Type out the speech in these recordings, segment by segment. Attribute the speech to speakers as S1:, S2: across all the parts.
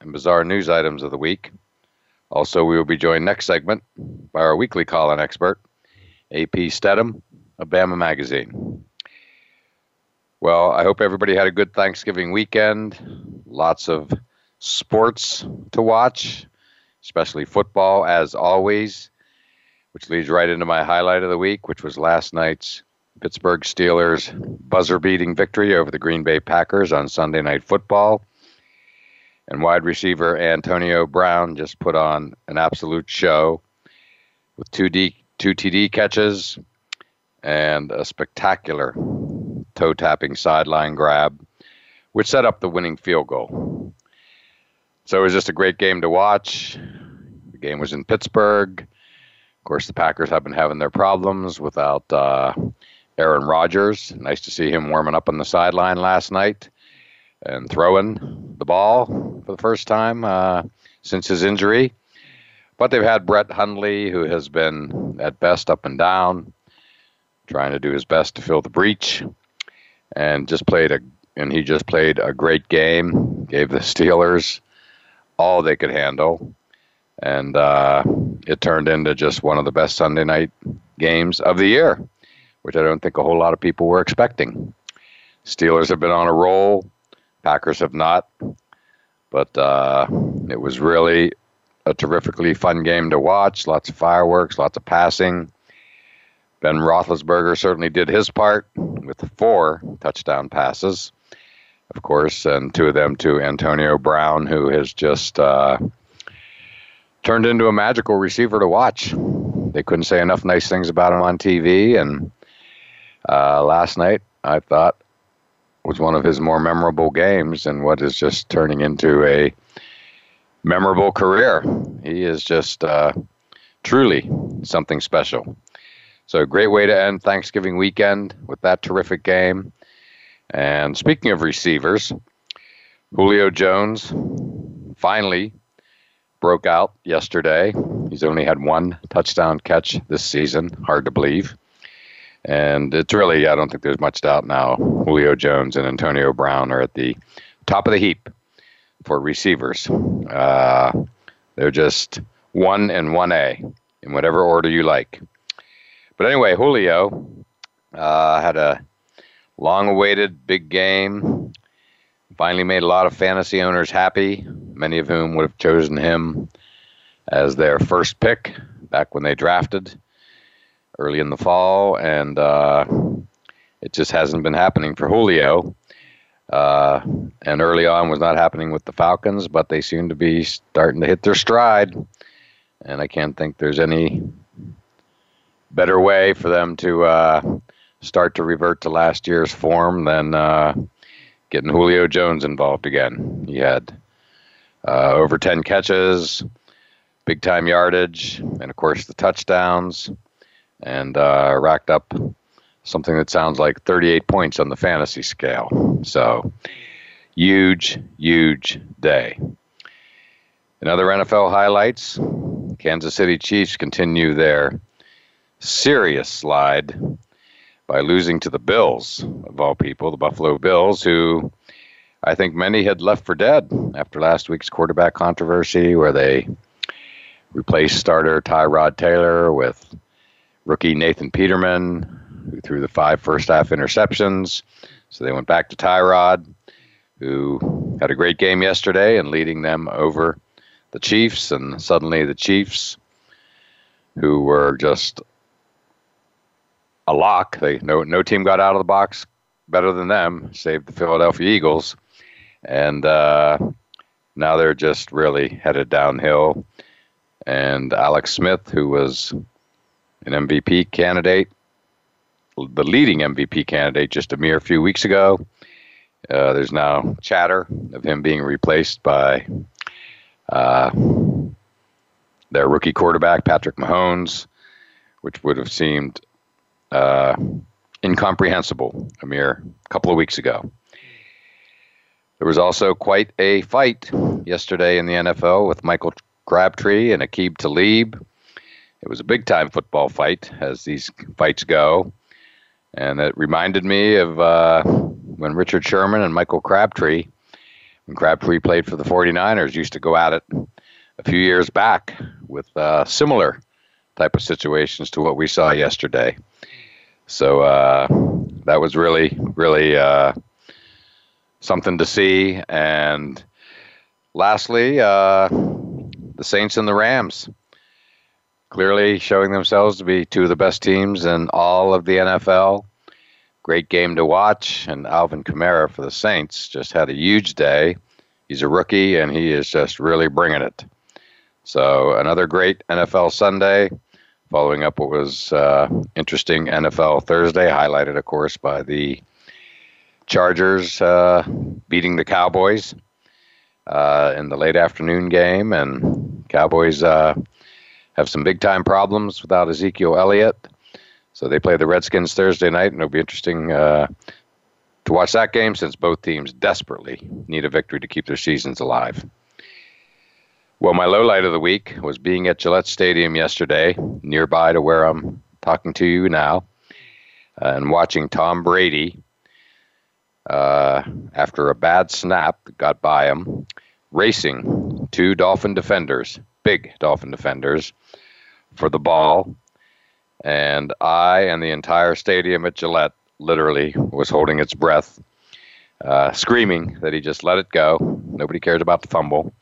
S1: and bizarre news items of the week. Also, we will be joined next segment by our weekly call-in expert, AP Steadham of Bama Magazine. Well, I hope everybody had a good Thanksgiving weekend. Lots of sports to watch, especially football, as always, which leads right into my highlight of the week, which was last night's Pittsburgh Steelers buzzer beating victory over the Green Bay Packers on Sunday Night Football. And wide receiver Antonio Brown just put on an absolute show with two, D, two TD catches and a spectacular toe tapping sideline grab, which set up the winning field goal. So it was just a great game to watch. The game was in Pittsburgh. Of course, the Packers have been having their problems without uh, Aaron Rodgers. Nice to see him warming up on the sideline last night and throwing the ball for the first time uh, since his injury. But they've had Brett Hundley, who has been at best up and down, trying to do his best to fill the breach, and just played a and he just played a great game. Gave the Steelers all they could handle, and uh, it turned into just one of the best Sunday night games of the year which I don't think a whole lot of people were expecting. Steelers have been on a roll, Packers have not, but uh, it was really a terrifically fun game to watch. Lots of fireworks, lots of passing. Ben Roethlisberger certainly did his part with four touchdown passes, of course, and two of them to Antonio Brown, who has just uh, turned into a magical receiver to watch. They couldn't say enough nice things about him on TV, and uh, last night, I thought, was one of his more memorable games and what is just turning into a memorable career. He is just uh, truly something special. So, a great way to end Thanksgiving weekend with that terrific game. And speaking of receivers, Julio Jones finally broke out yesterday. He's only had one touchdown catch this season. Hard to believe. And it's really, I don't think there's much doubt now. Julio Jones and Antonio Brown are at the top of the heap for receivers. Uh, they're just one and one A in whatever order you like. But anyway, Julio uh, had a long-awaited big game. Finally, made a lot of fantasy owners happy. Many of whom would have chosen him as their first pick back when they drafted early in the fall, and uh, it just hasn't been happening for Julio. Uh, and early on was not happening with the Falcons, but they seem to be starting to hit their stride. And I can't think there's any better way for them to uh, start to revert to last year's form than uh, getting Julio Jones involved again. He had uh, over 10 catches, big time yardage, and of course the touchdowns and uh, racked up something that sounds like 38 points on the fantasy scale. So, huge, huge day. In other NFL highlights, Kansas City Chiefs continue their serious slide by losing to the Bills, of all people, the Buffalo Bills, who I think many had left for dead after last week's quarterback controversy, where they replaced starter Tyrod Taylor with rookie Nathan Peterman, who threw the five first half interceptions. So they went back to Tyrod, who had a great game yesterday and leading them over the Chiefs, and suddenly the Chiefs, who were just a lock, they no no team got out of the box better than them, save the Philadelphia Eagles, and uh, now they're just really headed downhill. And Alex Smith, who was an MVP candidate, the leading MVP candidate just a mere few weeks ago. Uh, there's now chatter of him being replaced by uh, their rookie quarterback, Patrick Mahomes, which would have seemed uh, incomprehensible a mere couple of weeks ago. There was also quite a fight yesterday in the NFL with Michael Crabtree and Aqib Talib. It was a big time football fight, as these fights go. And it reminded me of uh, when Richard Sherman and Michael Crabtree, when Crabtree played for the 49ers, used to go at it a few years back with uh, similar type of situations to what we saw yesterday. So uh, that was really, really uh, something to see. And lastly, uh, the Saints and the Rams clearly showing themselves to be two of the best teams in all of the NFL. Great game to watch, and Alvin Kamara for the Saints just had a huge day. He's a rookie, and he is just really bringing it. So another great NFL Sunday, following up what was uh, interesting NFL Thursday, highlighted, of course, by the Chargers uh, beating the Cowboys uh, in the late afternoon game, and Cowboys uh, have some big time problems without Ezekiel Elliott. So they play the Redskins Thursday night, and it'll be interesting uh, to watch that game since both teams desperately need a victory to keep their seasons alive. Well, my low light of the week was being at Gillette Stadium yesterday, nearby to where I'm talking to you now, uh, and watching Tom Brady uh, after a bad snap that got by him, racing two Dolphin defenders, big Dolphin defenders, for the ball. And I and the entire stadium at Gillette literally was holding its breath, uh, screaming that he just let it go. Nobody cares about the fumble,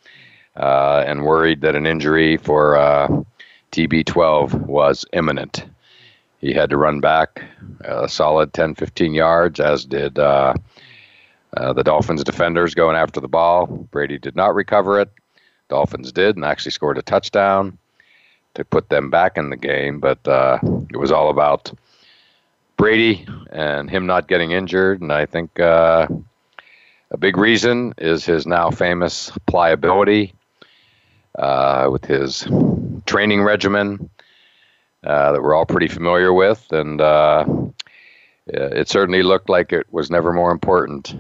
S1: uh, and worried that an injury for uh, TB12 was imminent. He had to run back a solid 10, 15 yards, as did uh, uh, the Dolphins defenders going after the ball. Brady did not recover it. Dolphins did and actually scored a touchdown to put them back in the game. But uh, it was all about Brady and him not getting injured. And I think uh, a big reason is his now famous pliability uh, with his training regimen uh, that we're all pretty familiar with. And uh, it certainly looked like it was never more important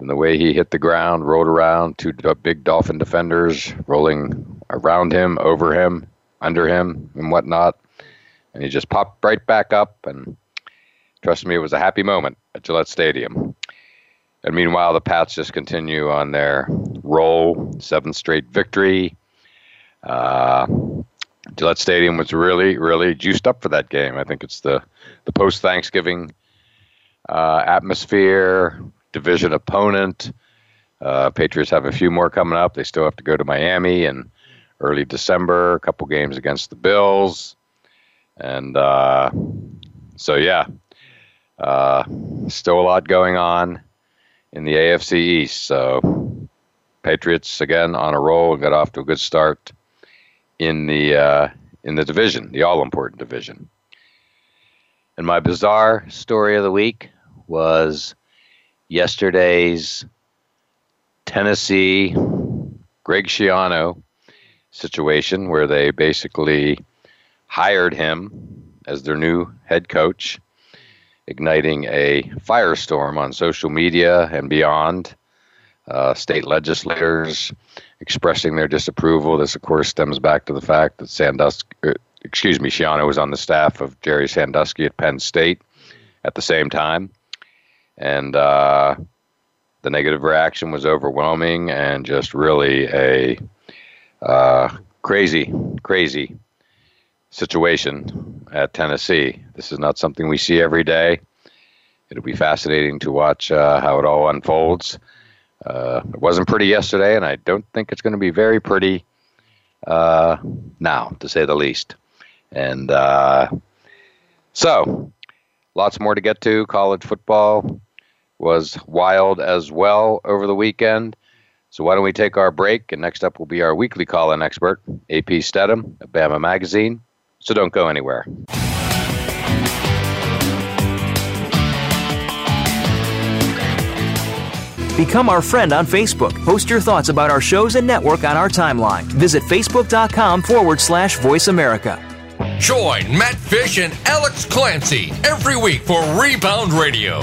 S1: and the way he hit the ground, rolled around, two big dolphin defenders rolling around him, over him, under him, and whatnot. And he just popped right back up. And trust me, it was a happy moment at Gillette Stadium. And meanwhile, the Pats just continue on their roll, seventh straight victory. Uh, Gillette Stadium was really, really juiced up for that game. I think it's the, the post Thanksgiving uh, atmosphere, division opponent. Uh, Patriots have a few more coming up. They still have to go to Miami in early December, a couple games against the Bills. And uh, so, yeah, uh, still a lot going on in the AFC East. So, Patriots again on a roll and got off to a good start in the uh, in the division, the all important division. And my bizarre story of the week was yesterday's Tennessee Greg Schiano situation where they basically hired him as their new head coach, igniting a firestorm on social media and beyond. Uh, state legislators expressing their disapproval. This, of course, stems back to the fact that Sandusky, uh, excuse me, Schiano was on the staff of Jerry Sandusky at Penn State at the same time and uh, the negative reaction was overwhelming and just really a uh, crazy, crazy situation at Tennessee. This is not something we see every day. It'll be fascinating to watch uh, how it all unfolds. Uh, it wasn't pretty yesterday, and I don't think it's going to be very pretty uh, now, to say the least. And uh, so, lots more to get to. College football was wild as well over the weekend. So why don't we take our break? And next up will be our weekly call-in expert, AP Steadham of Bama Magazine. So don't go anywhere.
S2: Become our friend on Facebook. Post your thoughts about our shows and network on our timeline. Visit facebook.com forward slash voice America.
S3: Join Matt Fish and Alex Clancy every week for Rebound Radio.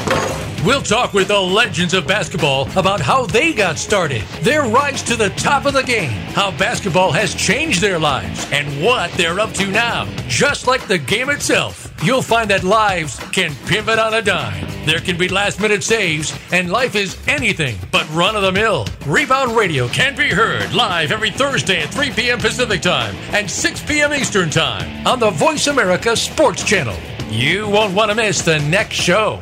S3: We'll talk with the legends of basketball about how they got started, their rise to the top of the game, how basketball has changed their lives, and what they're up to now. Just like the game itself, you'll find that lives can pivot on a dime. There can be last minute saves, and life is anything but run of the mill. Rebound Radio can be heard live every Thursday at 3 p.m. Pacific Time and 6 p.m. Eastern Time on the Voice America Sports Channel. You won't want to miss the next show.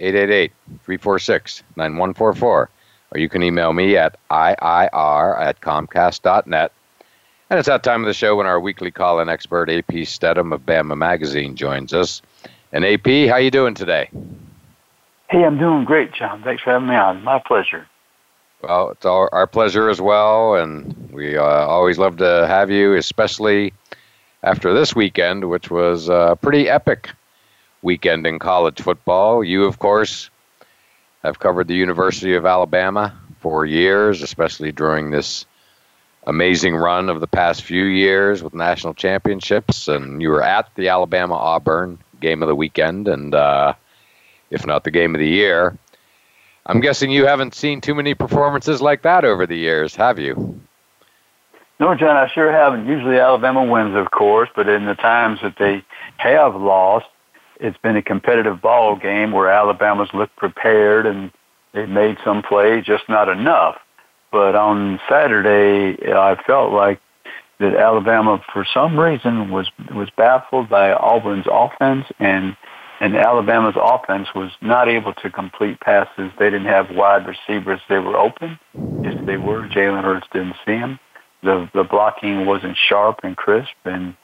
S1: 888 346 9144. Or you can email me at IIR at Comcast.net. And it's that time of the show when our weekly call in expert, AP Steadham of Bama Magazine, joins us. And AP, how you doing today?
S4: Hey, I'm doing great, John. Thanks for having me on. My pleasure.
S1: Well, it's our, our pleasure as well, and we uh, always love to have you, especially after this weekend, which was uh, pretty epic weekend in college football. You, of course, have covered the University of Alabama for years, especially during this amazing run of the past few years with national championships. And you were at the Alabama Auburn game of the weekend, and uh, if not the game of the year. I'm guessing you haven't seen too many performances like that over the years, have you?
S4: No, John, I sure haven't. Usually Alabama wins, of course, but in the times that they have lost, it's been a competitive ball game where Alabama's looked prepared and they made some plays, just not enough. But on Saturday, I felt like that Alabama, for some reason, was was baffled by Auburn's offense, and and Alabama's offense was not able to complete passes. They didn't have wide receivers; they were open. If they were. Jalen Hurts didn't see them. The the blocking wasn't sharp and crisp, and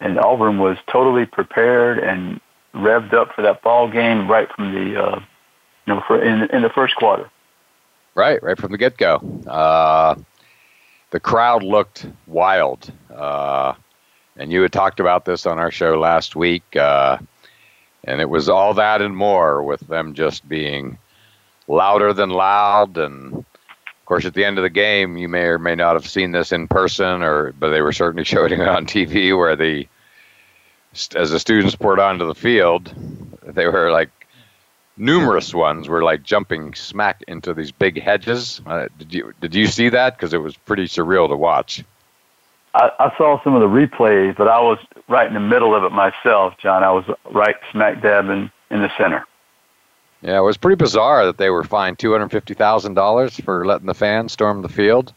S4: and Auburn was totally prepared and revved up for that ball game right from the uh, you know for in in the first quarter.
S1: Right, right from the get go. Uh, the crowd looked wild, uh, and you had talked about this on our show last week, uh, and it was all that and more with them just being louder than loud and. Of course, at the end of the game, you may or may not have seen this in person, or but they were certainly showing it on TV, where the as the students poured onto the field, they were like numerous ones were like jumping smack into these big hedges. Uh, did you did you see that? Because it was pretty surreal to watch.
S4: I, I saw some of the replays, but I was right in the middle of it myself, John. I was right smack dab in, in the center.
S1: Yeah, it was pretty bizarre that they were fined two hundred fifty thousand dollars for letting the fans storm the field.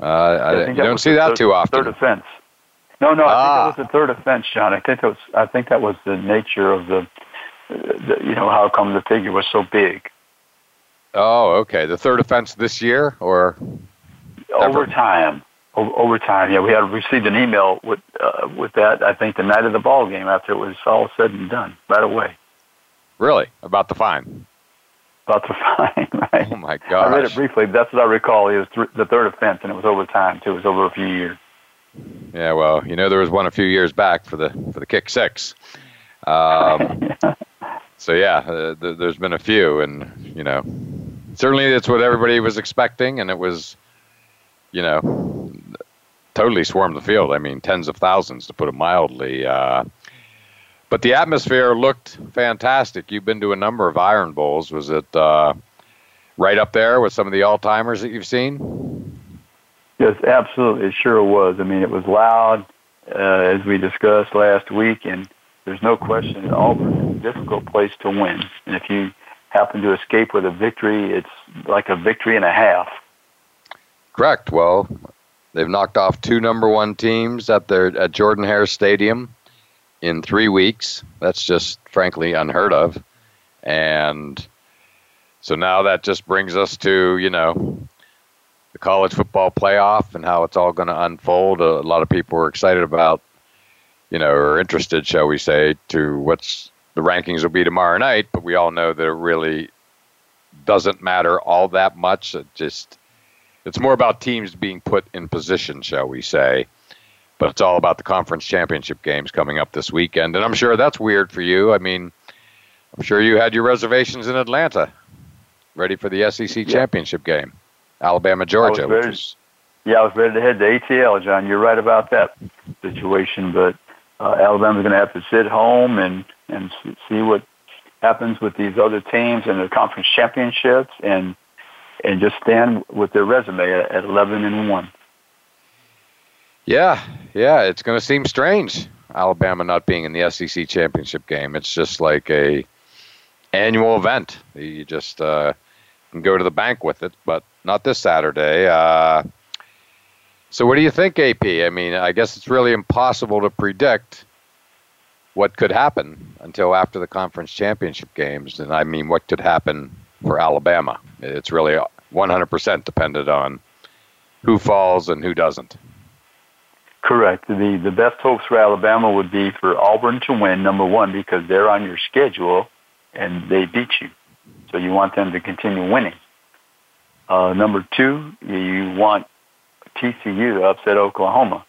S1: Uh, I, you don't see that too often.
S4: Third offense. No, no, I ah. think that was the third offense, John. I think that was. I think that was the nature of the, the you know, how come the figure was so big.
S1: Oh, okay. The third offense this year, or
S4: over time. Over time, yeah, we had received an email with uh, with that. I think the night of the ball game, after it was all said and done, right away.
S1: Really, about the fine?
S4: about to fine, Right?
S1: Oh my god!
S4: I read it briefly. That's what I recall. It was th- the third offense, and it was over time too. It was over a few years.
S1: Yeah, well, you know there was one a few years back for the for the kick six. Um. So yeah, uh, th- there's been a few, and you know, certainly it's what everybody was expecting, and it was, you know, totally swarmed the field. I mean, tens of thousands to put it mildly. Uh, but the atmosphere looked fantastic. You've been to a number of Iron Bowls. Was it uh, right up there with some of the all timers that you've seen?
S4: Yes, absolutely. It sure was. I mean, it was loud, uh, as we discussed last week, and there's no question Auburn is a difficult place to win. And if you happen to escape with a victory, it's like a victory and a half.
S1: Correct. Well, they've knocked off two number one teams at their at Jordan Hare Stadium in three weeks. That's just frankly unheard of. And so now that just brings us to, you know, college football playoff and how it's all going to unfold. Uh, a lot of people are excited about, you know, or interested, shall we say, to what's the rankings will be tomorrow night. But we all know that it really doesn't matter all that much. It just it's more about teams being put in position, shall we say. But it's all about the conference championship games coming up this weekend, and I'm sure that's weird for you. I mean, I'm sure you had your reservations in Atlanta, ready for the SEC yeah. championship game, Alabama Georgia.
S4: Ready, is, yeah, I was ready to head to ATL, John. You're right about that situation, but uh, Alabama's going to have to sit home and and see what happens with these other teams and the conference championships and and just stand with their resume at, at 11 and 1.
S1: Yeah, yeah, it's going to seem strange Alabama not being in the SEC championship game. It's just like a annual event. You just uh, can go to the bank with it, but not this Saturday. Uh, so, what do you think, AP? I mean, I guess it's really impossible to predict what could happen until after the conference championship games. And I mean, what could happen for Alabama? It's really 100% dependent on who falls and who doesn't.
S4: Correct. The the best hopes for Alabama would be for Auburn to win number one because they're on your schedule and they beat you, so you want them to continue winning. Uh, number two, you want TCU to upset Oklahoma.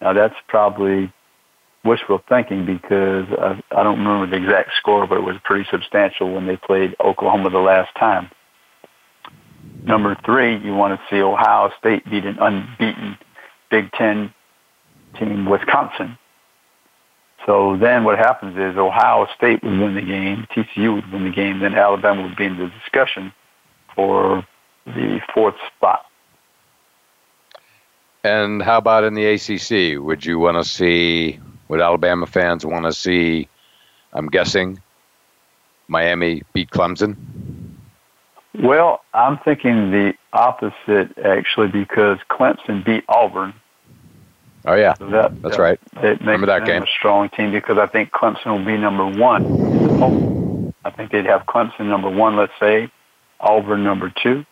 S4: Now that's probably wishful thinking because I, I don't remember the exact score, but it was pretty substantial when they played Oklahoma the last time. Number three, you want to see Ohio State beat an unbeaten Big Ten team, Wisconsin. So then what happens is Ohio State would win the game, TCU would win the game, then Alabama would be in the discussion for the fourth spot.
S1: And how about in the ACC? Would you want to see, would Alabama fans want to see, I'm guessing, Miami beat Clemson?
S4: Well, I'm thinking the opposite actually because Clemson beat Auburn.
S1: Oh yeah, so that, that's that, right. It Remember that game?
S4: A strong team because I think Clemson will be number one. I think they'd have Clemson number one, let's say, Auburn number two.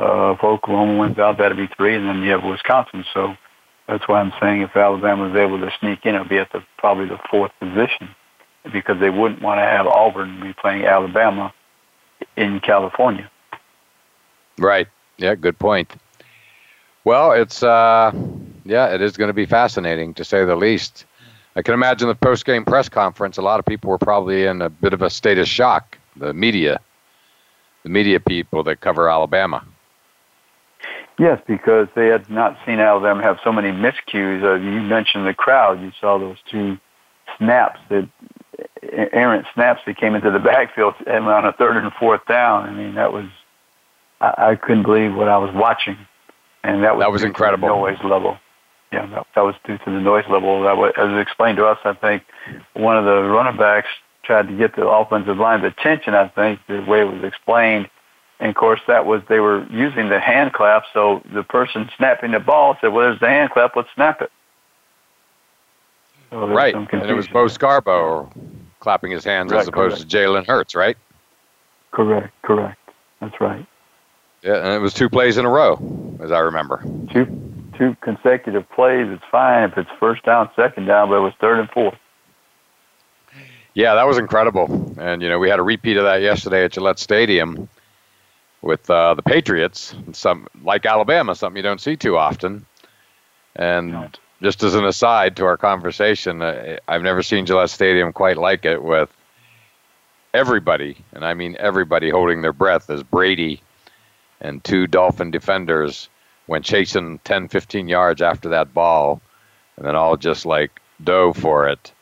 S4: Uh, if Oklahoma wins out, that'd be three, and then you have Wisconsin. So that's why I'm saying if Alabama is able to sneak in, it'll be at the probably the fourth position because they wouldn't want to have Auburn be playing Alabama in California.
S1: Right. Yeah, good point. Well, it's uh, yeah, it is going to be fascinating to say the least. I can imagine the post-game press conference. A lot of people were probably in a bit of a state of shock. The media, the media people that cover Alabama.
S4: Yes, because they had not seen Alabama have so many miscues. Uh, you mentioned the crowd. You saw those two snaps that errant snaps that came into the backfield and on a third and fourth down. I mean, that was I, I couldn't believe what I was watching, and that was
S1: that was incredible
S4: noise level. Yeah, that, that was due to the noise level. That was, as explained to us, I think one of the running backs tried to get the offensive line's attention. I think the way it was explained, and of course that was they were using the hand clap. So the person snapping the ball said, "Well, there's the hand clap. Let's snap it."
S1: So right, and it was Bo Scarborough clapping his hands right, as opposed correct. to Jalen Hurts, right?
S4: Correct, correct. That's right.
S1: Yeah, and it was two plays in a row, as I remember.
S4: Two two consecutive plays, it's fine if it's first down, second down, but it was third and fourth.
S1: Yeah, that was incredible. And you know, we had a repeat of that yesterday at Gillette Stadium. With uh, the Patriots, some like Alabama, something you don't see too often. And no. just as an aside to our conversation, uh, I've never seen Gillette Stadium quite like it with everybody, and I mean everybody, holding their breath as Brady and two Dolphin defenders went chasing 10, 15 yards after that ball, and then all just like dove for it.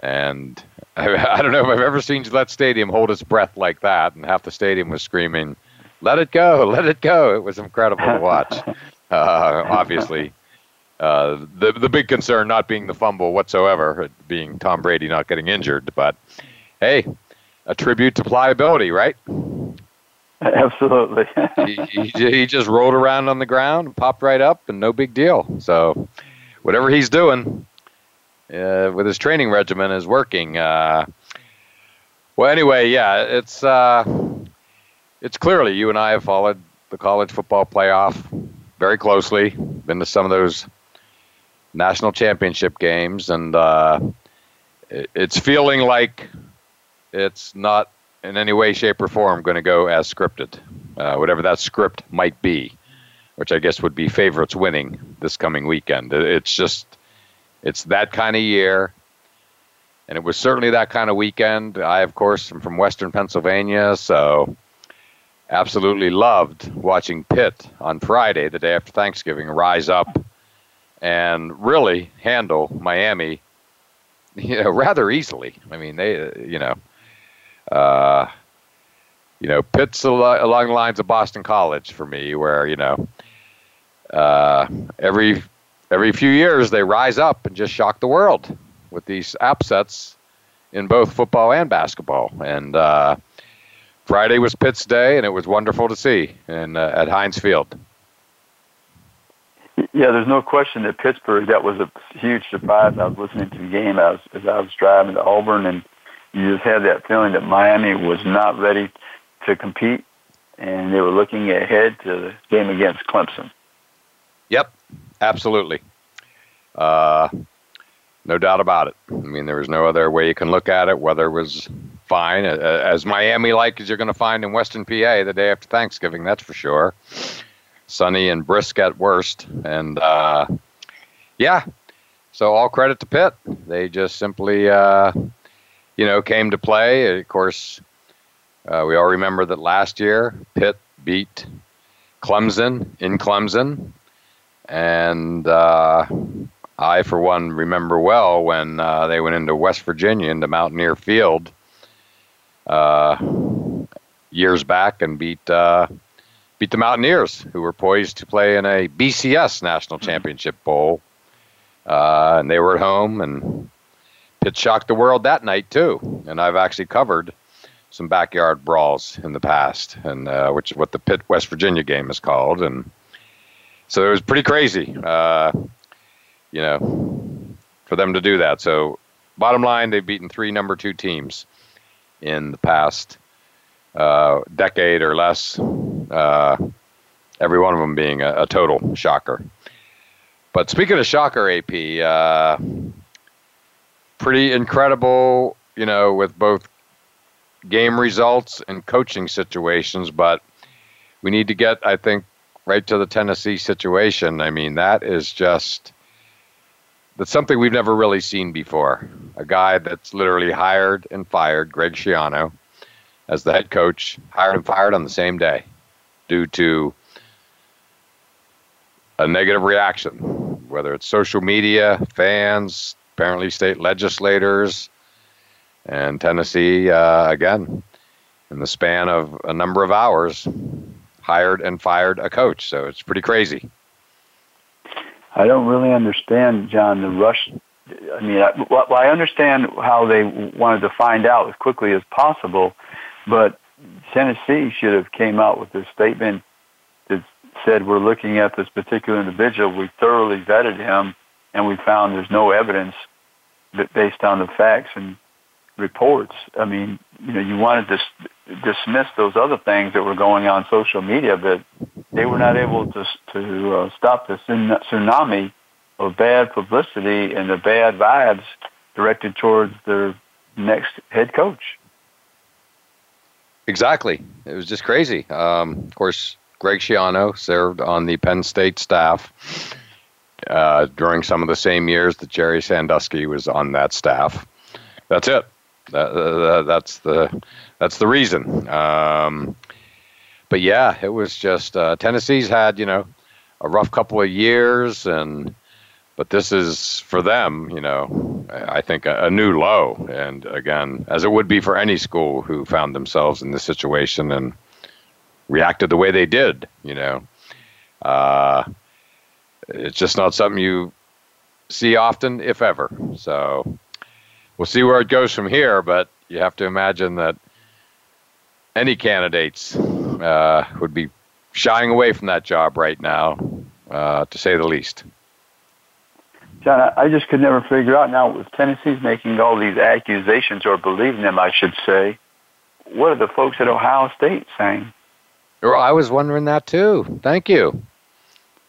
S1: And I, I don't know if I've ever seen Gillette Stadium hold its breath like that, and half the stadium was screaming, "Let it go! Let it go!" It was incredible to watch. Uh, obviously, uh, the the big concern not being the fumble whatsoever, being Tom Brady not getting injured, but hey, a tribute to pliability, right?
S4: Absolutely.
S1: he, he, he, just rolled around on the ground, popped right up, and no big deal. So, whatever he's doing uh, with his training regimen is working. Uh, well, anyway, yeah, it's uh, it's clearly you and I have followed the college football playoff very closely. Been to some of those national championship games, and uh, it's feeling like it's not in any way, shape, or form going to go as scripted, uh, whatever that script might be, which I guess would be favorites winning this coming weekend. It's just, it's that kind of year. And it was certainly that kind of weekend. I, of course, am from Western Pennsylvania, so absolutely loved watching Pitt on Friday, the day after Thanksgiving, rise up and really handle Miami, you know, rather easily. I mean, they, you know, uh, you know, Pitt's al- along the lines of Boston College for me, where you know, uh, every every few years they rise up and just shock the world with these upsets in both football and basketball. And uh, Friday was Pitt's day, and it was wonderful to see in, uh, at Heinz Field.
S4: Yeah, there's no question that Pittsburgh. That was a huge surprise. I was listening to the game as, as I was driving to Auburn, and you just had that feeling that Miami was not ready to compete, and they were looking ahead to the game against Clemson.
S1: Yep, absolutely. Uh, no doubt about it. I mean, there was no other way you can look at it. Weather was fine, as Miami-like as you're going to find in Western PA the day after Thanksgiving. That's for sure. Sunny and brisk at worst, and uh, yeah. So all credit to Pitt. They just simply uh, you know, came to play. Of course, uh, we all remember that last year Pitt beat Clemson in Clemson, and uh, I, for one, remember well when uh, they went into West Virginia into Mountaineer Field uh, years back and beat uh, beat the Mountaineers, who were poised to play in a BCS National Championship Bowl, uh, and they were at home and it shocked the world that night too. And I've actually covered some backyard brawls in the past, and uh, which is what the Pitt West Virginia game is called. And so it was pretty crazy, uh, you know, for them to do that. So bottom line, they've beaten three number two teams in the past uh, decade or less. Uh, every one of them being a, a, total shocker. But speaking of shocker, AP, uh, pretty incredible, you know, with both game results and coaching situations. But we need to get, I think, right to the Tennessee situation. I mean, that is just that's something we've never really seen before. A guy that's literally hired and fired, Greg Schiano, as the head coach, hired and fired on the same day due to a negative reaction, whether it's social media, fans, apparently state legislators, and Tennessee, uh, again, in the span of a number of hours, hired and fired a coach. So it's pretty crazy.
S4: I don't really understand, John, the rush. I mean, I, well, I understand how they wanted to find out as quickly as possible, but Tennessee should have came out with a statement that said, "We're looking at this particular individual. We thoroughly vetted him, and we found there's no evidence based on the facts and reports. I mean, you know, you wanted to dismiss those other things that were going on social media, but they were not able to to uh, stop the tsunami of bad publicity and the bad vibes directed towards their next head coach.
S1: Exactly. It was just crazy. Um, of course, Greg Schiano served on the Penn State staff uh, during some of the same years that Jerry Sandusky was on that staff. That's it. Uh, that's the that's the reason. Um, but yeah, it was just uh, Tennessee's had you know a rough couple of years, and but this is for them, you know, I think a, a, new low, and again, as it would be for any school who found themselves in this situation and reacted the way they did, you know. Uh, it's just not something you see often, if ever. So we'll see where it goes from here, but you have to imagine that any candidates uh, would be shying away from that job right now, uh, to say the least.
S4: John, I just could never figure out now if Tennessee's making all these accusations or believing them, I should say. What are the folks at Ohio State saying?
S1: Well, I was wondering that too. Thank you.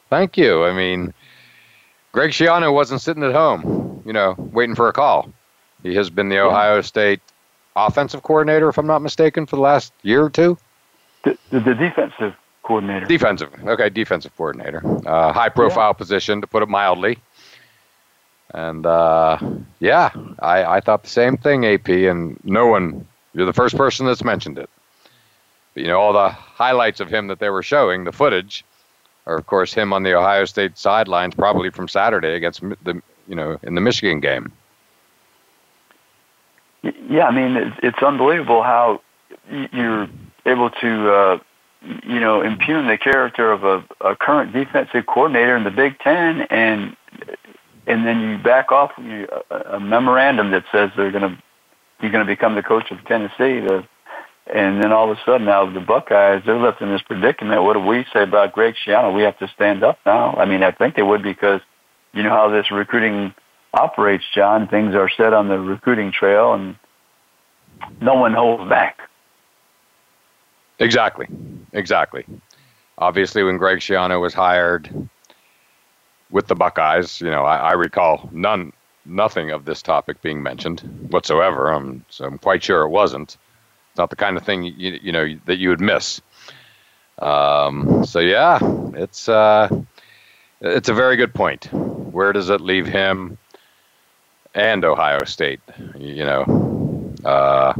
S1: Thank you. I mean, Greg Schiano wasn't sitting at home, you know, waiting for a call. He has been the Ohio State offensive coordinator, if I'm not mistaken, for the last year or two.
S4: The, the, defensive coordinator.
S1: Defensive. Okay, defensive coordinator. Uh, high profile yeah. position, to put it mildly. And uh, yeah, I, I thought the same thing, AP, and no one, you're the first person that's mentioned it. But, you know, all the highlights of him that they were showing, the footage, are of course him on the Ohio State sidelines, probably from Saturday against the, you know, in the Michigan game.
S4: Yeah, I mean, it's unbelievable how you're able to, uh, you know, impugn the character of a, a current defensive coordinator in the Big Ten, and and then you back off you, a, a memorandum that says they're going to you're going to become the coach of Tennessee. The, and then all of a sudden, now the Buckeyes they're left in this predicament. What do we say about Greg Schiano? We have to stand up now. I mean, I think they would because you know how this recruiting operates, John. Things are set on the recruiting trail, and no one holds back.
S1: Exactly, exactly. Obviously, when Greg Schiano was hired, with the Buckeyes, you know, I, I recall none, nothing of this topic being mentioned whatsoever. I'm, so I'm quite sure it wasn't. It's not the kind of thing you, you know that you would miss. Um, so yeah, it's uh, it's a very good point. Where does it leave him and Ohio State? You know, uh,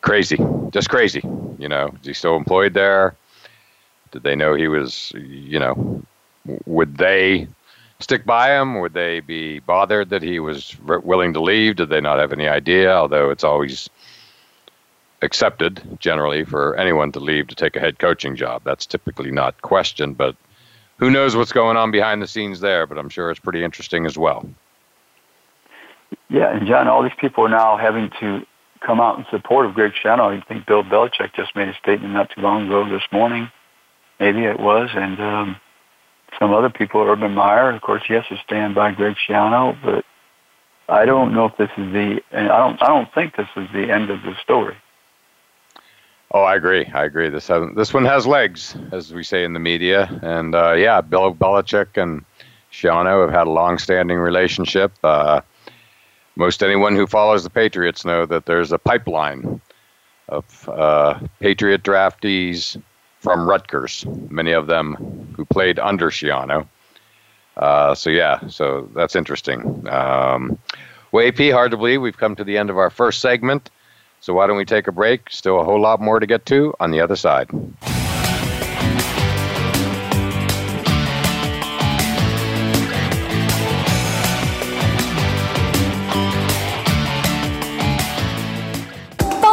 S1: crazy, just crazy. You know, is he still employed there? Did they know he was, you know, would they stick by him? Would they be bothered that he was willing to leave? Did they not have any idea? Although it's always accepted generally for anyone to leave to take a head coaching job. That's typically not questioned, but who knows what's going on behind the scenes there? But I'm sure it's pretty interesting as well.
S4: Yeah, and John, all these people are now having to come out in support of Greg Schiano. I think Bill Belichick just made a statement not too long ago this morning. Maybe it was, and um, some other people, Urban Meyer, of course, he has to stand by Greg Schiano, but I don't know if this is the, and I don't, I don't think this is the end of the story.
S1: Oh, I agree. I agree. This has, this one has legs, as we say in the media, and uh, yeah, Bill Belichick and Schiano have had a long-standing relationship. Uh, most anyone who follows the Patriots know that there's a pipeline of uh, Patriot draftees from Rutgers, many of them who played under Schiano. Uh, so yeah, so that's interesting. Um, well, AP, hard to believe we've come to the end of our first segment. So why don't we take a break? Still a whole lot more to get to on the other side.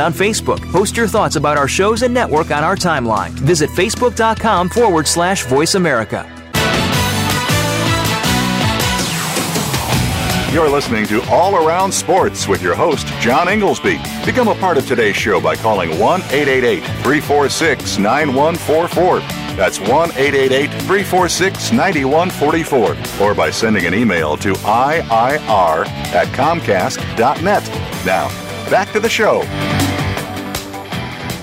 S2: on Facebook. Post your thoughts about our shows and network on our timeline. Visit facebook.com forward slash voice America.
S5: You're listening to All Around Sports with your host, John Inglesby. Become a part of today's show by calling 1 888 346 9144. That's 1 888 346 9144. Or by sending an email to IIR at Comcast.net. Now, back to the show.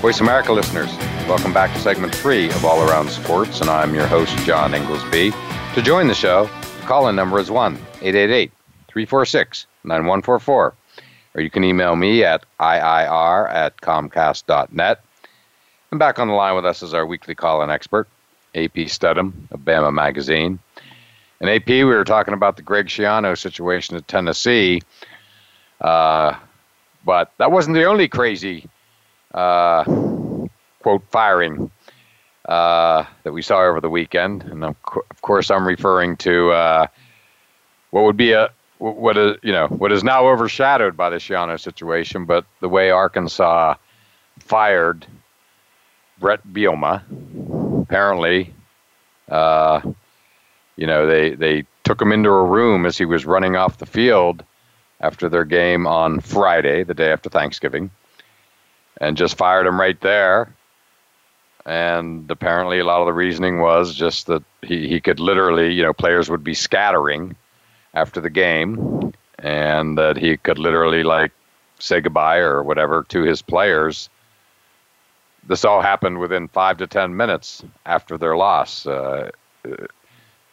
S1: Voice America listeners, welcome back to segment three of All Around Sports, and I'm your host, John Inglesby. To join the show, the call in number is 1 888 346 9144. Or you can email me at IIR at Comcast.net. And back on the line with us is our weekly call in expert, AP Steadham of Bama Magazine. And AP, we were talking about the Greg Schiano situation at Tennessee. Uh, but that wasn't the only crazy, uh, quote, firing uh, that we saw over the weekend. And of, co- of course, I'm referring to uh, what would be a what is you know what is now overshadowed by the Schiano situation, but the way Arkansas fired Bret Bielema, apparently, uh, you know they they took him into a room as he was running off the field after their game on Friday, the day after Thanksgiving, and just fired him right there. And apparently, a lot of the reasoning was just that he, he could literally, you know, players would be scattering after the game and that he could literally like say goodbye or whatever to his players. This all happened within five to ten minutes after their loss. Uh,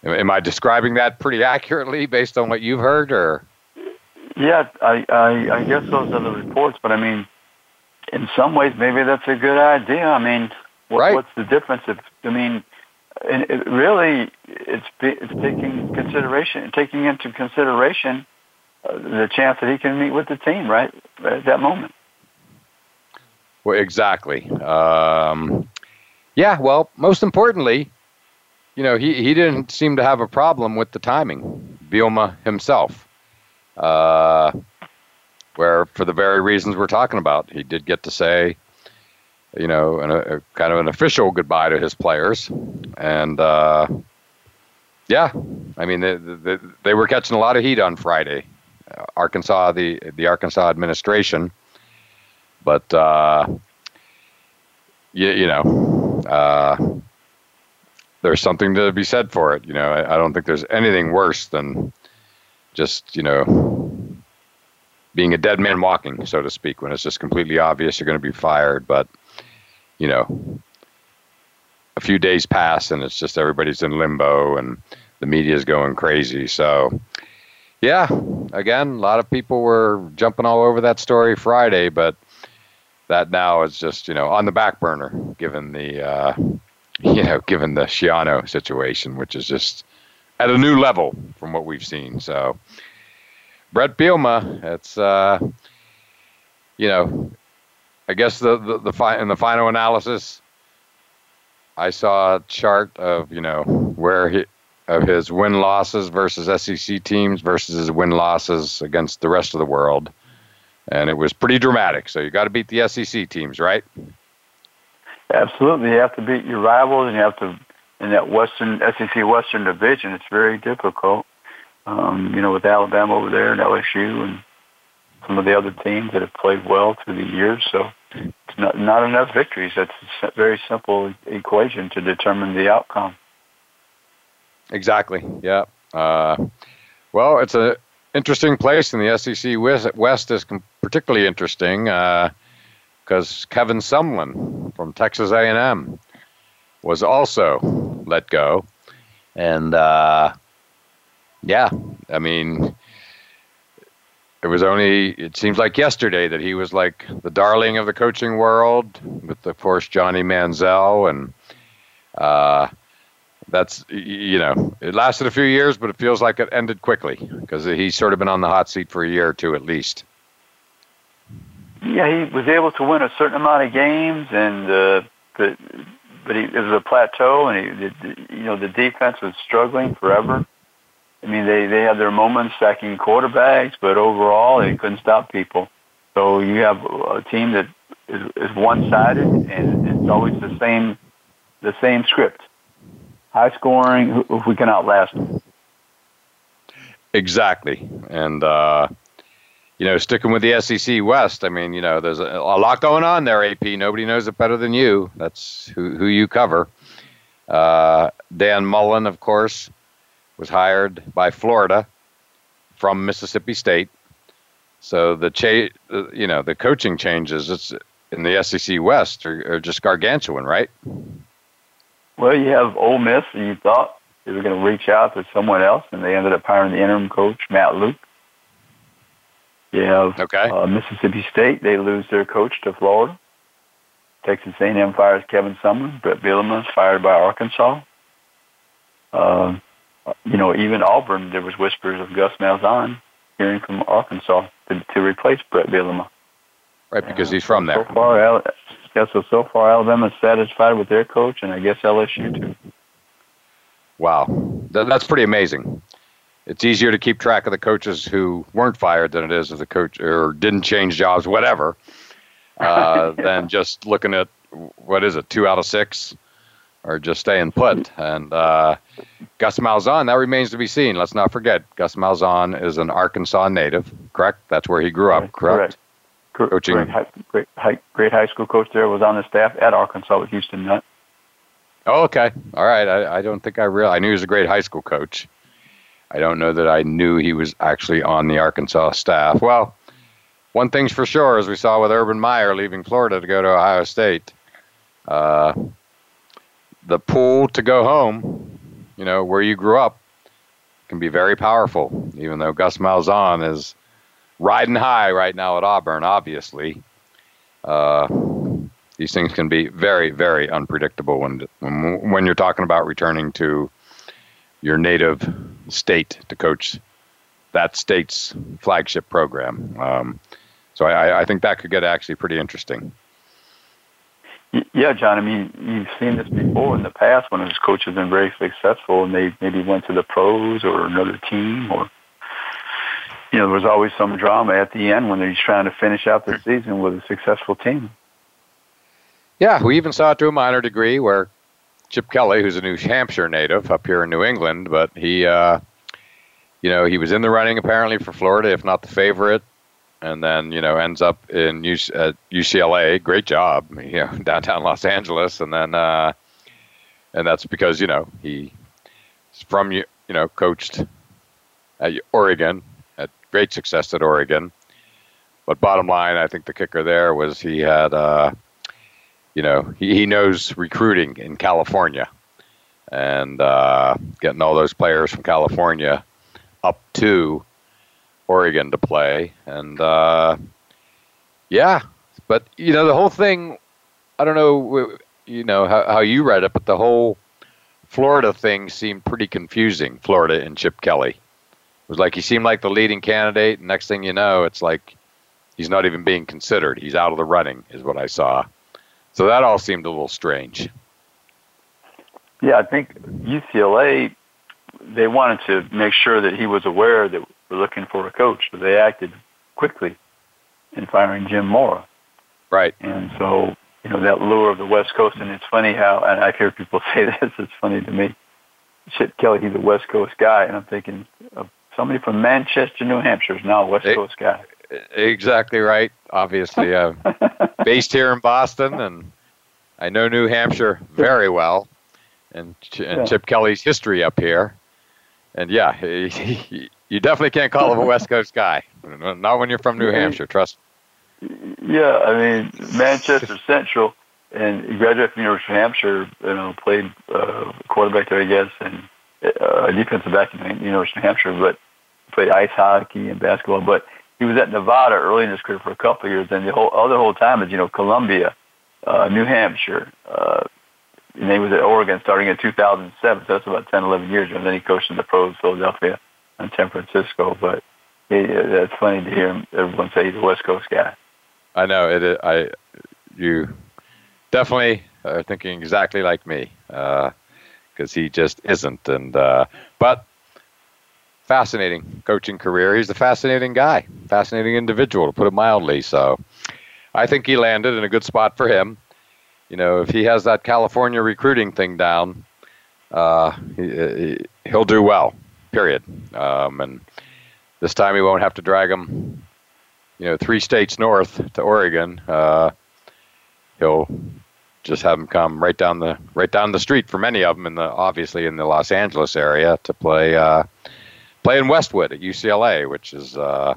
S1: am I describing that pretty accurately based on what you've heard, or?
S4: Yeah, I, I, I guess those are the reports, but I mean, in some ways, maybe that's a good idea. I mean, what,
S1: right.
S4: what's the difference? If I mean, and it really it's it's taking consideration taking into consideration uh, the chance that he can meet with the team right, right at that moment.
S1: Well, exactly. Um, yeah. Well, most importantly, you know, he, he didn't seem to have a problem with the timing. Bielema himself, uh, where for the very reasons we're talking about, he did get to say you know, an, a, kind of an official goodbye to his players. And uh, yeah, I mean, they, they, they, were catching a lot of heat on Friday. Uh, Arkansas, the the Arkansas administration, but uh, you, you know, uh, there's something to be said for it. You know, I, I don't think there's anything worse than just you know being a dead man walking, so to speak, when it's just completely obvious you're going to be fired. But you know, a few days pass and it's just everybody's in limbo and the media is going crazy. So, yeah, again, a lot of people were jumping all over that story Friday, but that now is just you know on the back burner given the uh, you know given the Schiano situation, which is just at a new level from what we've seen. So, Bret Bielema, it's uh, you know I guess the the, the fi- in the final analysis, I saw a chart of you know where he of his win losses versus SEC teams versus his win losses against the rest of the world, and it was pretty dramatic. So you got to beat the SEC teams, right?
S4: Absolutely, you have to beat your rivals, and you have to in that Western SEC Western Division. It's very difficult. Um, you know, with Alabama over there and LSU and some of the other teams that have played well through the years. So it's not, not enough victories. That's a very simple equation to determine the outcome.
S1: Exactly. Yeah. Uh, well, it's an interesting place, and the SEC West is particularly interesting because uh, Kevin Sumlin from Texas A&M was also let go, and uh, yeah, I mean, it was only it seems like yesterday that he was like the darling of the coaching world with of course Johnny Manziel and uh, that's you know it lasted a few years but it feels like it ended quickly because he's sort of been on the hot seat for a year or two at least.
S4: Yeah he was able to win a certain amount of games and uh, but but he, it was a plateau and he, you know the defense was struggling forever I mean, they they had their moments sacking quarterbacks, but overall they couldn't stop people. So you have a team that is, is one-sided, and it's always the same the same script: high scoring. If we can outlast them.
S1: Exactly, and uh, you know, sticking with the SEC West. I mean, you know, there's a, a lot going on there. AP, nobody knows it better than you. That's who who you cover. Uh, Dan Mullen, of course was hired by Florida from Mississippi State. So the cha- you know the coaching changes it's in the SEC West are, are just gargantuan, right?
S4: Well, you have Ole Miss, and you thought they were going to reach out to someone else, and they ended up hiring the interim coach Matt Luke. You have
S1: okay.
S4: uh, Mississippi State; they lose their coach to Florida. Texas A&M fires Kevin Sumlin. Bret Bielema is fired by Arkansas. Uh, you know, even Auburn, there was whispers of Gus Malzahn hearing from Arkansas to, to replace Bret Bielema.
S1: Right, because he's from there.
S4: So far, yeah, so so far Alabama's satisfied with their coach, and I guess LSU too.
S1: Wow, that, that's pretty amazing. It's easier to keep track of the coaches who weren't fired than it is of the coach or didn't change jobs, whatever, uh, yeah. than just looking at what is it, two out of six or just staying put. And uh, Gus Malzahn, that remains to be seen. Let's not forget, Gus Malzahn is an Arkansas native, correct? That's where he grew up, correct?
S4: correct. Coaching. Great high, great, high, great high school coach there, was on the staff at Arkansas with Houston Nutt.
S1: Oh, okay. All right. I, I don't think I real I knew he was a great high school coach. I don't know that I knew he was actually on the Arkansas staff. Well, one thing's for sure, as we saw with Urban Meyer leaving Florida to go to Ohio State, uh, the pull to go home, you know, where you grew up, can be very powerful. Even though Gus Malzahn is riding high right now at Auburn, obviously, uh, these things can be very, very unpredictable when when you're talking about returning to your native state to coach that state's flagship program. Um, so I, I think that could get actually pretty interesting.
S4: Yeah, John. I mean, you've seen this before in the past when his coaches have been very successful, and they maybe went to the pros or another team, or you know, there was always some drama at the end when they're trying to finish out their season with a successful team.
S1: Yeah, we even saw it to a minor degree where Chip Kelly, who's a New Hampshire native up here in New England, but he, uh, you know, he was in the running apparently for Florida, if not the favorite and then you know ends up in at UCLA. Great job, you know, downtown Los Angeles, and then uh, and that's because you know he's from you know coached at Oregon, had great success at Oregon. But bottom line, I think the kicker there was he had, uh, you know, he, he knows recruiting in California, and uh, getting all those players from California up to Oregon to play, and uh, yeah, but you know the whole thing. I don't know, you know how, how you read it, but the whole Florida thing seemed pretty confusing. Florida and Chip Kelly it was like he seemed like the leading candidate. And next thing you know, it's like he's not even being considered. He's out of the running, is what I saw. So that all seemed a little strange.
S4: Yeah, I think UCLA they wanted to make sure that he was aware that we're looking for a coach. So they acted quickly in firing Jim Mora.
S1: Right.
S4: And so, you know, that lure of the West Coast, and it's funny how, and I hear people say this, it's funny to me. Chip Kelly, he's a West Coast guy, and I'm thinking of somebody from Manchester, New Hampshire is now a West Coast guy.
S1: Exactly right. Obviously, uh, based here in Boston, and I know New Hampshire very well, and, and yeah. Chip Kelly's history up here. And yeah, he, he, you definitely can't call him a West Coast guy. Not when you're from New Hampshire. Trust. me.
S4: Yeah, I mean Manchester Central, and he graduated from University of Hampshire. You know, played uh, quarterback there, I guess, and uh, defensive back in University of New Hampshire, but played ice hockey and basketball. But he was at Nevada early in his career for a couple of years, and the whole other whole time is you know Columbia, uh, New Hampshire, uh, and he was at Oregon starting in 2007. So that's about 10, 11 years. And then he coached in the pros, Philadelphia and San Francisco. But that's funny to hear everyone say he's a West Coast guy.
S1: I know it. I you definitely are thinking exactly like me because uh, he just isn't. And uh, but fascinating coaching career. He's a fascinating guy, fascinating individual, to put it mildly. So I think he landed in a good spot for him. You know, if he has that California recruiting thing down, uh, he, will do well. Period. Um, and this time he won't have to drag him, you know, three states north to Oregon. Uh, he'll just have them come right down the right down the street for many of them in the obviously in the Los Angeles area to play uh, play in Westwood at UCLA, which is uh,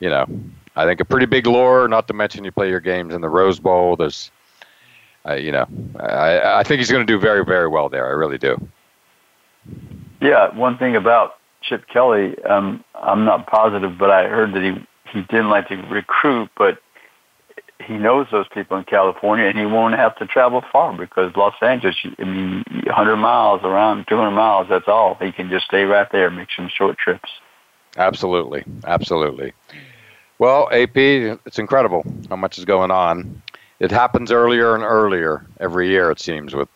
S1: you know I think a pretty big lure. Not to mention you play your games in the Rose Bowl. There's uh, you know I, I think he's going to do very very well there. I really do.
S4: Yeah, one thing about Chip Kelly, um, I'm not positive, but I heard that he he didn't like to recruit, but he knows those people in California, and he won't have to travel far because Los Angeles, I mean, 100 miles around, 200 miles, that's all. He can just stay right there, make some short trips.
S1: Absolutely, absolutely. Well, AP, it's incredible how much is going on. It happens earlier and earlier every year, it seems, with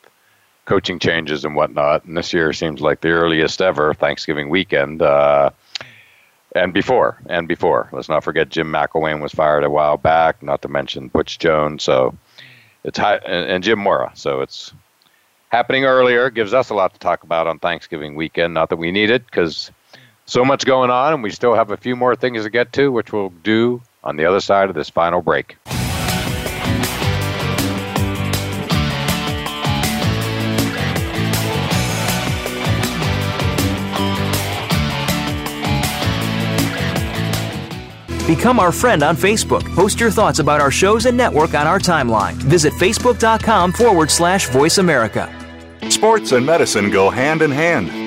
S1: coaching changes and whatnot. And this year seems like the earliest ever, Thanksgiving weekend. Uh, and before and before. Let's not forget Jim McElwain was fired a while back. Not to mention Butch Jones. So it's high, and, and Jim Mora. So it's happening earlier. Gives us a lot to talk about on Thanksgiving weekend. Not that we need it because so much going on, and we still have a few more things to get to, which we'll do on the other side of this final break.
S2: Become our friend on Facebook. Post your thoughts about our shows and network on our timeline. Visit facebook.com forward slash voice America.
S5: Sports and medicine go hand in hand.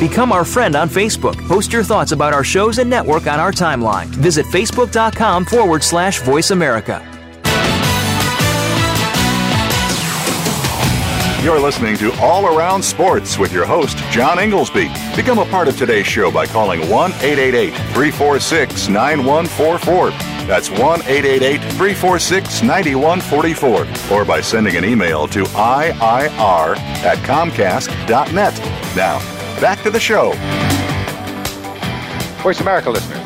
S2: Become our friend on Facebook. Post your thoughts about our shows and network on our timeline. Visit facebook.com forward slash voice America.
S5: You're listening to All Around Sports with your host, John Inglesby. Become a part of today's show by calling 1 888 346 9144. That's 1 888 346 9144. Or by sending an email to IIR at Comcast.net. Now, Back to the show.
S1: Voice America listeners,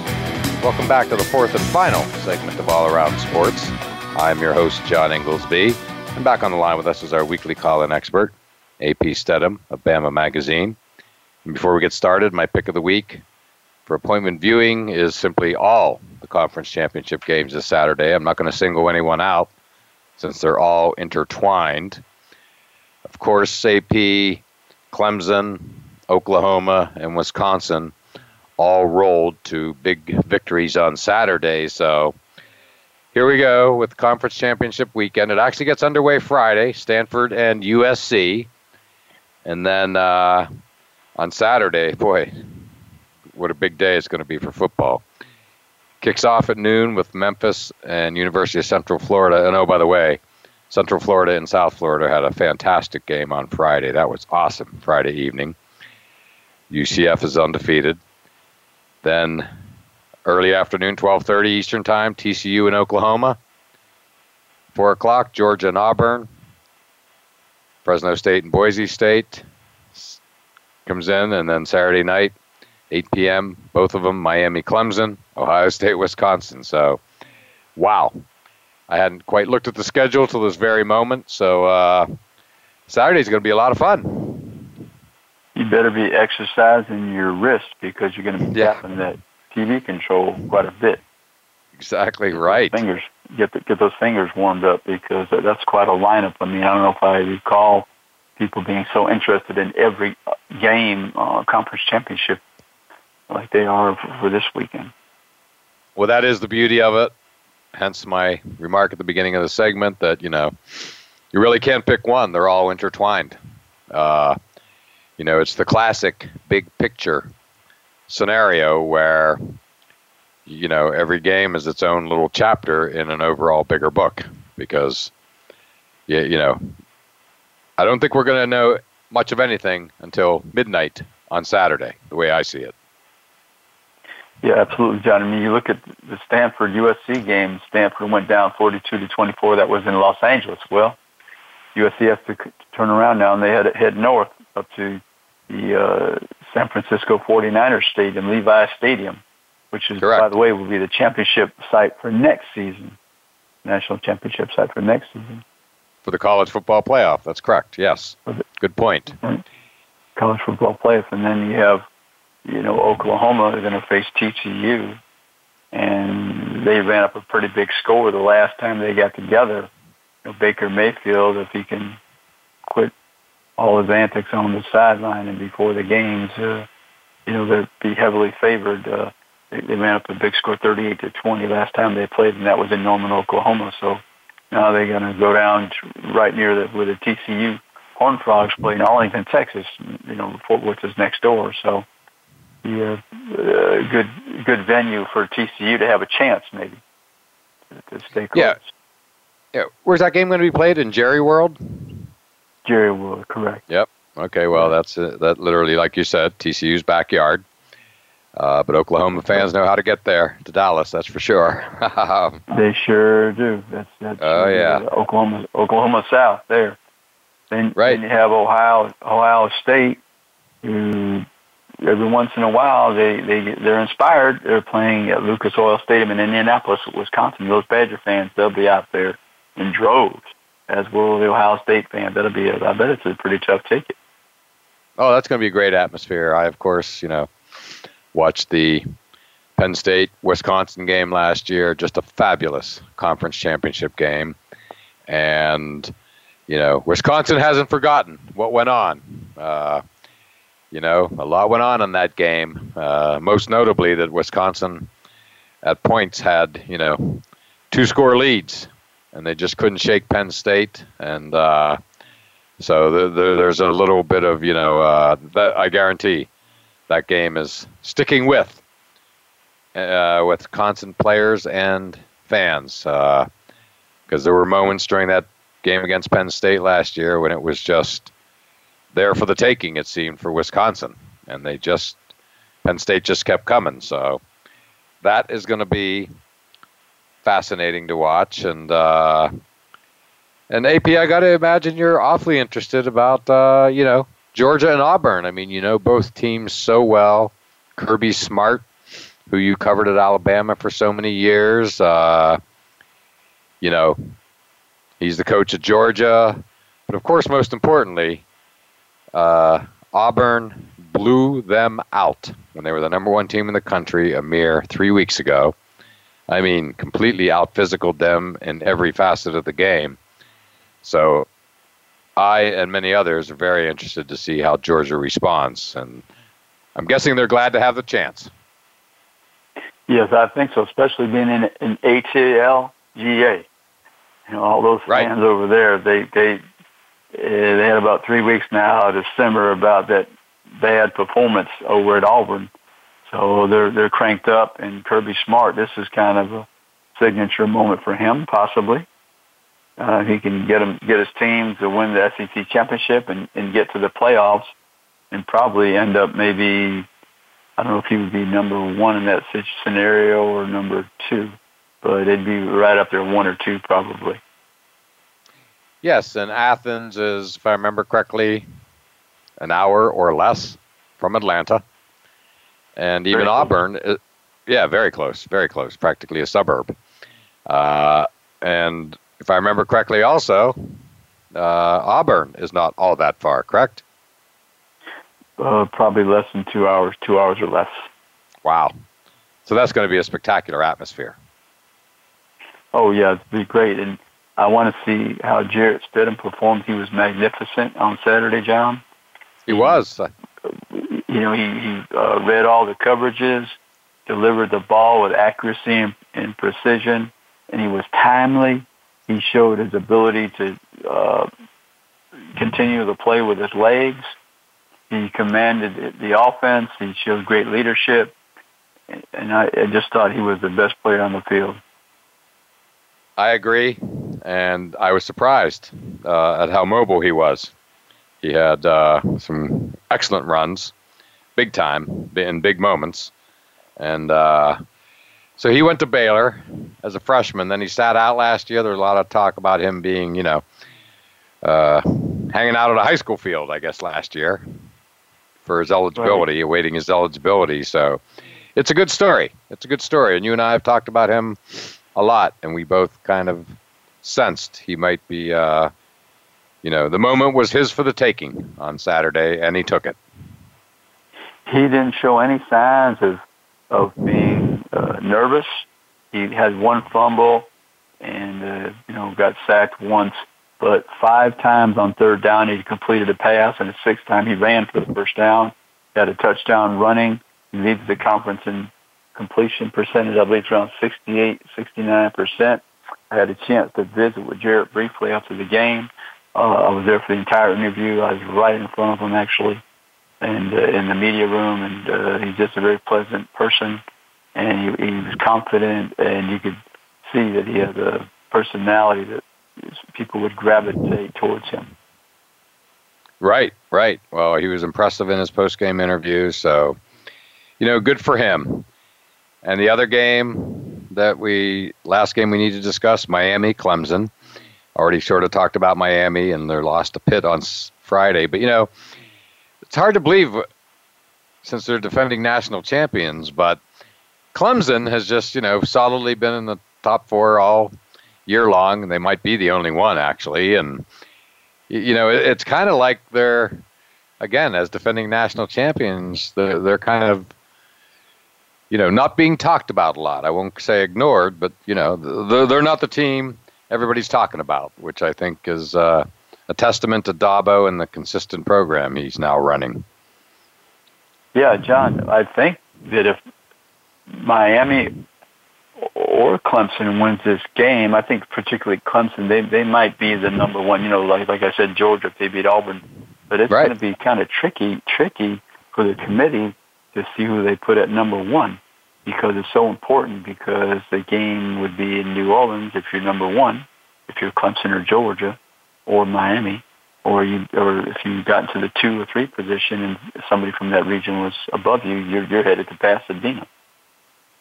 S1: welcome back to the fourth and final segment of All Around Sports. I'm your host, John Inglesby. And back on the line with us is our weekly call in expert, AP Steadham of Bama Magazine. And before we get started, my pick of the week for appointment viewing is simply all the conference championship games this Saturday. I'm not going to single anyone out since they're all intertwined. Of course, AP, Clemson, Oklahoma, and Wisconsin all rolled to big victories on Saturday. So here we go with conference championship weekend. It actually gets underway Friday, Stanford and USC. And then uh, on Saturday, boy, what a big day it's going to be for football. Kicks off at noon with Memphis and University of Central Florida. And oh, by the way, Central Florida and South Florida had a fantastic game on Friday. That was awesome Friday evening. UCF is undefeated. Then early afternoon, 12:30 Eastern Time. TCU in Oklahoma. Four o'clock, Georgia and Auburn. Fresno State and Boise State comes in, and then Saturday night, 8 p.m. Both of them, Miami, Clemson, Ohio State, Wisconsin. So, wow, I hadn't quite looked at the schedule till this very moment. So uh, Saturday's going to be a lot of fun.
S4: You better be exercising your wrist because you're going to be yeah. tapping that TV control quite a bit.
S1: Exactly right.
S4: Fingers get the, get those fingers warmed up because that's quite a lineup. I mean, I don't know if I recall people being so interested in every game, uh, conference championship, like they are for, for this weekend.
S1: Well, that is the beauty of it. Hence my remark at the beginning of the segment that you know you really can't pick one; they're all intertwined. Uh, you know, it's the classic big picture scenario where you know every game is its own little chapter in an overall bigger book because you, you know I don't think we're going to know much of anything until midnight on Saturday, the way I see it.
S4: Yeah, absolutely, John. I mean, you look at the Stanford USC game. Stanford went down 42 to 24. That was in Los Angeles. Well, USC has to turn around now, and they had to head north up to the uh, San Francisco 49ers Stadium, Levi Stadium, which is,
S1: Correct.
S4: by the way, will be the championship site for next season, national championship site for next season.
S1: For the college football playoff. That's correct. Yes. Good point.
S4: College football playoff, and then you have, you know, Oklahoma are going to face TCU, and they ran up a pretty big score the last time they got together. You know, Baker Mayfield, if he can quit all his antics on the sideline and before the games, uh, you know, they'd be heavily favored. Uh, they, they ran up a big score, 38 to 20, last time they played, and that was in Norman, Oklahoma. So now they're going to go down to right near the, where the TCU Horn Frogs play in Arlington, Texas. You know, Fort Worth is next door, so yeah, uh, good good venue for TCU to have a chance, maybe to stay close.
S1: Yeah. Yeah. Where's that game going to be played in Jerry World?
S4: Jerry World, correct.
S1: Yep. Okay. Well, that's uh, that. Literally, like you said, TCU's backyard. Uh, but Oklahoma fans know how to get there to Dallas. That's for sure.
S4: they sure do. That's that's.
S1: Oh yeah.
S4: Oklahoma, Oklahoma South there. Then,
S1: right.
S4: then you have Ohio, Ohio State, who every once in a while they they they're inspired. They're playing at Lucas Oil Stadium in Indianapolis, Wisconsin. Those Badger fans, they'll be out there in droves as will the Ohio State fans. That'll be, a, I bet it's a pretty tough ticket.
S1: Oh, that's going to be a great atmosphere. I, of course, you know, watched the Penn State Wisconsin game last year. Just a fabulous conference championship game, and you know, Wisconsin hasn't forgotten what went on. Uh, you know, a lot went on in that game. Uh, most notably, that Wisconsin at points had you know two score leads and they just couldn't shake Penn State, and uh, so the, the, there's a little bit of you know uh, that I guarantee that game is sticking with uh, with constant players and fans because uh, there were moments during that game against Penn State last year when it was just there for the taking. It seemed for Wisconsin, and they just Penn State just kept coming. So that is going to be fascinating to watch. And uh, and AP, I got to imagine you're awfully interested about uh, you know Georgia and Auburn. I mean, you know both teams so well. Kirby Smart, who you covered at Alabama for so many years. Uh, you know, he's the coach of Georgia, but of course, most importantly, uh, Auburn blew them out when they were the number one team in the country a mere three weeks ago. I mean, completely out physical them in every facet of the game. So I and many others are very interested to see how Georgia responds. And I'm guessing they're glad to have the chance.
S4: Yes, I think so, especially being in, in ATL GA. You know, all those
S1: right.
S4: fans over there, they, they, eh, they had about three weeks now to simmer about that bad performance over at Auburn so they're they're cranked up, and Kirby Smart. This is kind of a signature moment for him, possibly. Uh, he can get him get his team to win the SEC championship and, and get to the playoffs, and probably end up maybe I don't know if he would be number one in that scenario or number two, but it'd be right up there, one or two probably.
S1: Yes, and Athens is, if I remember correctly, an hour or less from Atlanta, and even Auburn, is, yeah, very close, very close, practically a suburb. Uh, and if I remember correctly, also, uh, Auburn is not all that far, correct?
S4: Uh, probably less than two hours, two hours or less.
S1: Wow. So that's going to be a spectacular atmosphere.
S4: Oh, yeah, it'd be great. And I want to see how Jarrett Stidham performed. He was magnificent on Saturday, John.
S1: He was.
S4: You know, he, he uh, read all the coverages, delivered the ball with accuracy and, and precision, and he was timely. He showed his ability to uh, continue the play with his legs. He commanded the offense. He showed great leadership, and I, I just thought he was the best player on the field.
S1: I agree, and I was surprised uh, at how mobile he was. He had uh, some excellent runs, big time, in big moments, and uh, so he went to Baylor as a freshman. Then he sat out last year. There was a lot of talk about him being, you know, uh, hanging out at a high school field, I guess, last year for his eligibility, right. awaiting his eligibility. So it's a good story. It's a good story. And you and I have talked about him a lot, and we both kind of sensed he might be, uh, you know, the moment was his for the taking on Saturday, and he took it.
S4: He didn't show any signs of of being uh, nervous. He had one fumble, and uh, you know got sacked once, but five times on third down he completed a pass, and the sixth time he ran for the first down. He had a touchdown running. He leads the conference in completion percentage. I believe it's around 68, 69 percent. I had a chance to visit with Jarrett briefly after the game. Uh, I was there for the entire interview. I was right in front of him actually, and uh, in the media room. And uh, he's just a very pleasant person, and he, he was confident, and you could see that he had a personality that people would gravitate towards him.
S1: Right, right. Well, he was impressive in his post-game interview, so you know, good for him. And the other game that we last game we need to discuss, Miami Clemson. Already sort of talked about Miami and their loss to Pitt on Friday, but you know, it's hard to believe since they're defending national champions, but Clemson has just, you know, solidly been in the top 4 all year long, and they might be the only one actually. And you know, it's kind of like they're again as defending national champions, they're, they're kind of you know not being talked about a lot. I won't say ignored, but you know, they're, they're not the team everybody's talking about, which I think is uh, a testament to Dabo and the consistent program he's now running.
S4: Yeah, John, I think that if Miami or Clemson wins this game, I think particularly Clemson, they they might be the number one. You know, like like I said, Georgia if they beat Auburn, but it's right. going to be kind of tricky tricky for the committee to see who they put at number one because it's so important. Because the game would be in New Orleans if you're number one, if you're Clemson or Georgia or Miami, or you or if you got into the two or three position and somebody from that region was above you, you're you're headed to Pasadena.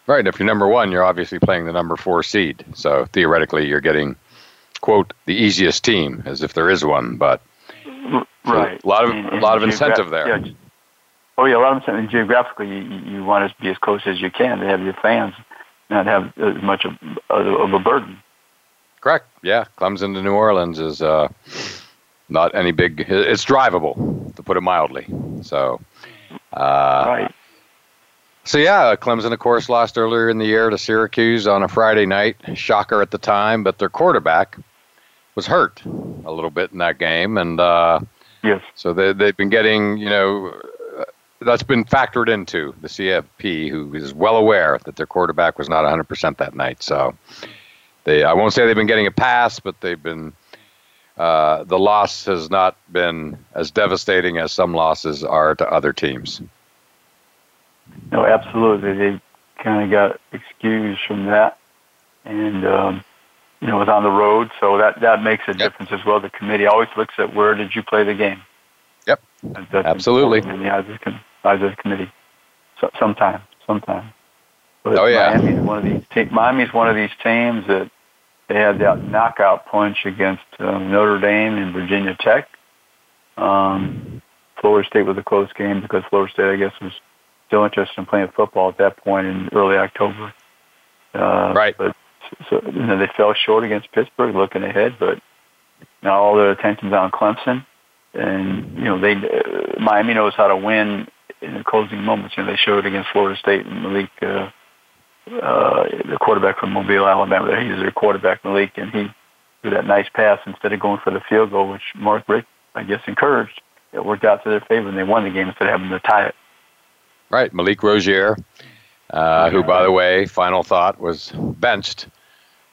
S1: Right. If you're number one, you're obviously playing the number four seed. So theoretically, you're getting, quote, the easiest team, as if there is one. But
S4: right,
S1: a lot of and, and a lot of incentive there.
S4: Yeah. Oh yeah, a lot of incentive. And geographically, you, you want to be as close as you can to have your fans not have as much of, of a burden.
S1: Correct. Yeah, Clemson to New Orleans is uh, not any big. It's drivable, to put it mildly. So. Uh,
S4: right.
S1: So yeah, Clemson, of course, lost earlier in the year to Syracuse on a Friday night. Shocker at the time, but their quarterback was hurt a little bit in that game, and uh,
S4: yes,
S1: so they they've been getting you know that's been factored into the CFP, who is well aware that their quarterback was not 100% that night. So they I won't say they've been getting a pass, but they've been uh, the loss has not been as devastating as some losses are to other teams.
S4: No, absolutely. They kind of got excused from that, and um, you know, was on the road, so that that makes a yep. difference as well. The committee always looks at where did you play the game.
S1: Yep, absolutely.
S4: In the eyes eyes of the committee. So, sometime, sometime. But
S1: oh yeah,
S4: Miami's one of these. Te- Miami's one of these teams that they had that knockout punch against um, Notre Dame and Virginia Tech. Um, Florida State was a close game because Florida State, I guess, was still interested in playing football at that point in early October.
S1: Uh, right.
S4: But so you know, they fell short against Pittsburgh, looking ahead. But now all their attention's on Clemson, and you know they uh, Miami knows how to win in the closing moments. You know they showed it against Florida State and Malik, uh, uh, the quarterback from Mobile, Alabama. He's their quarterback, Malik, and he threw that nice pass instead of going for the field goal, which Mark Richt, I guess, encouraged. It worked out to their favor, and they won the game instead of having to tie it.
S1: Right, Malik Rosier, uh, who, by the way, final thought was benched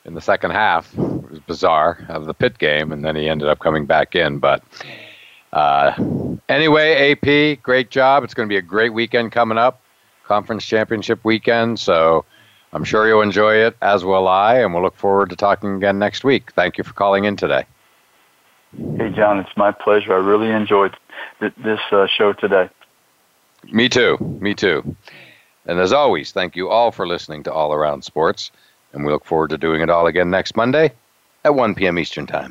S1: in the second half. It was bizarre of the Pitt game, and then he ended up coming back in. But uh, anyway, AP, great job. It's going to be a great weekend coming up, conference championship weekend. So I'm sure you'll enjoy it, as will I, and we'll look forward to talking again next week. Thank you for calling in today.
S4: Hey, John, it's my pleasure. I really enjoyed this uh, show today.
S1: Me too. Me too. And as always, thank you all for listening to All Around Sports. And we look forward to doing it all again next Monday at 1 p.m. Eastern Time.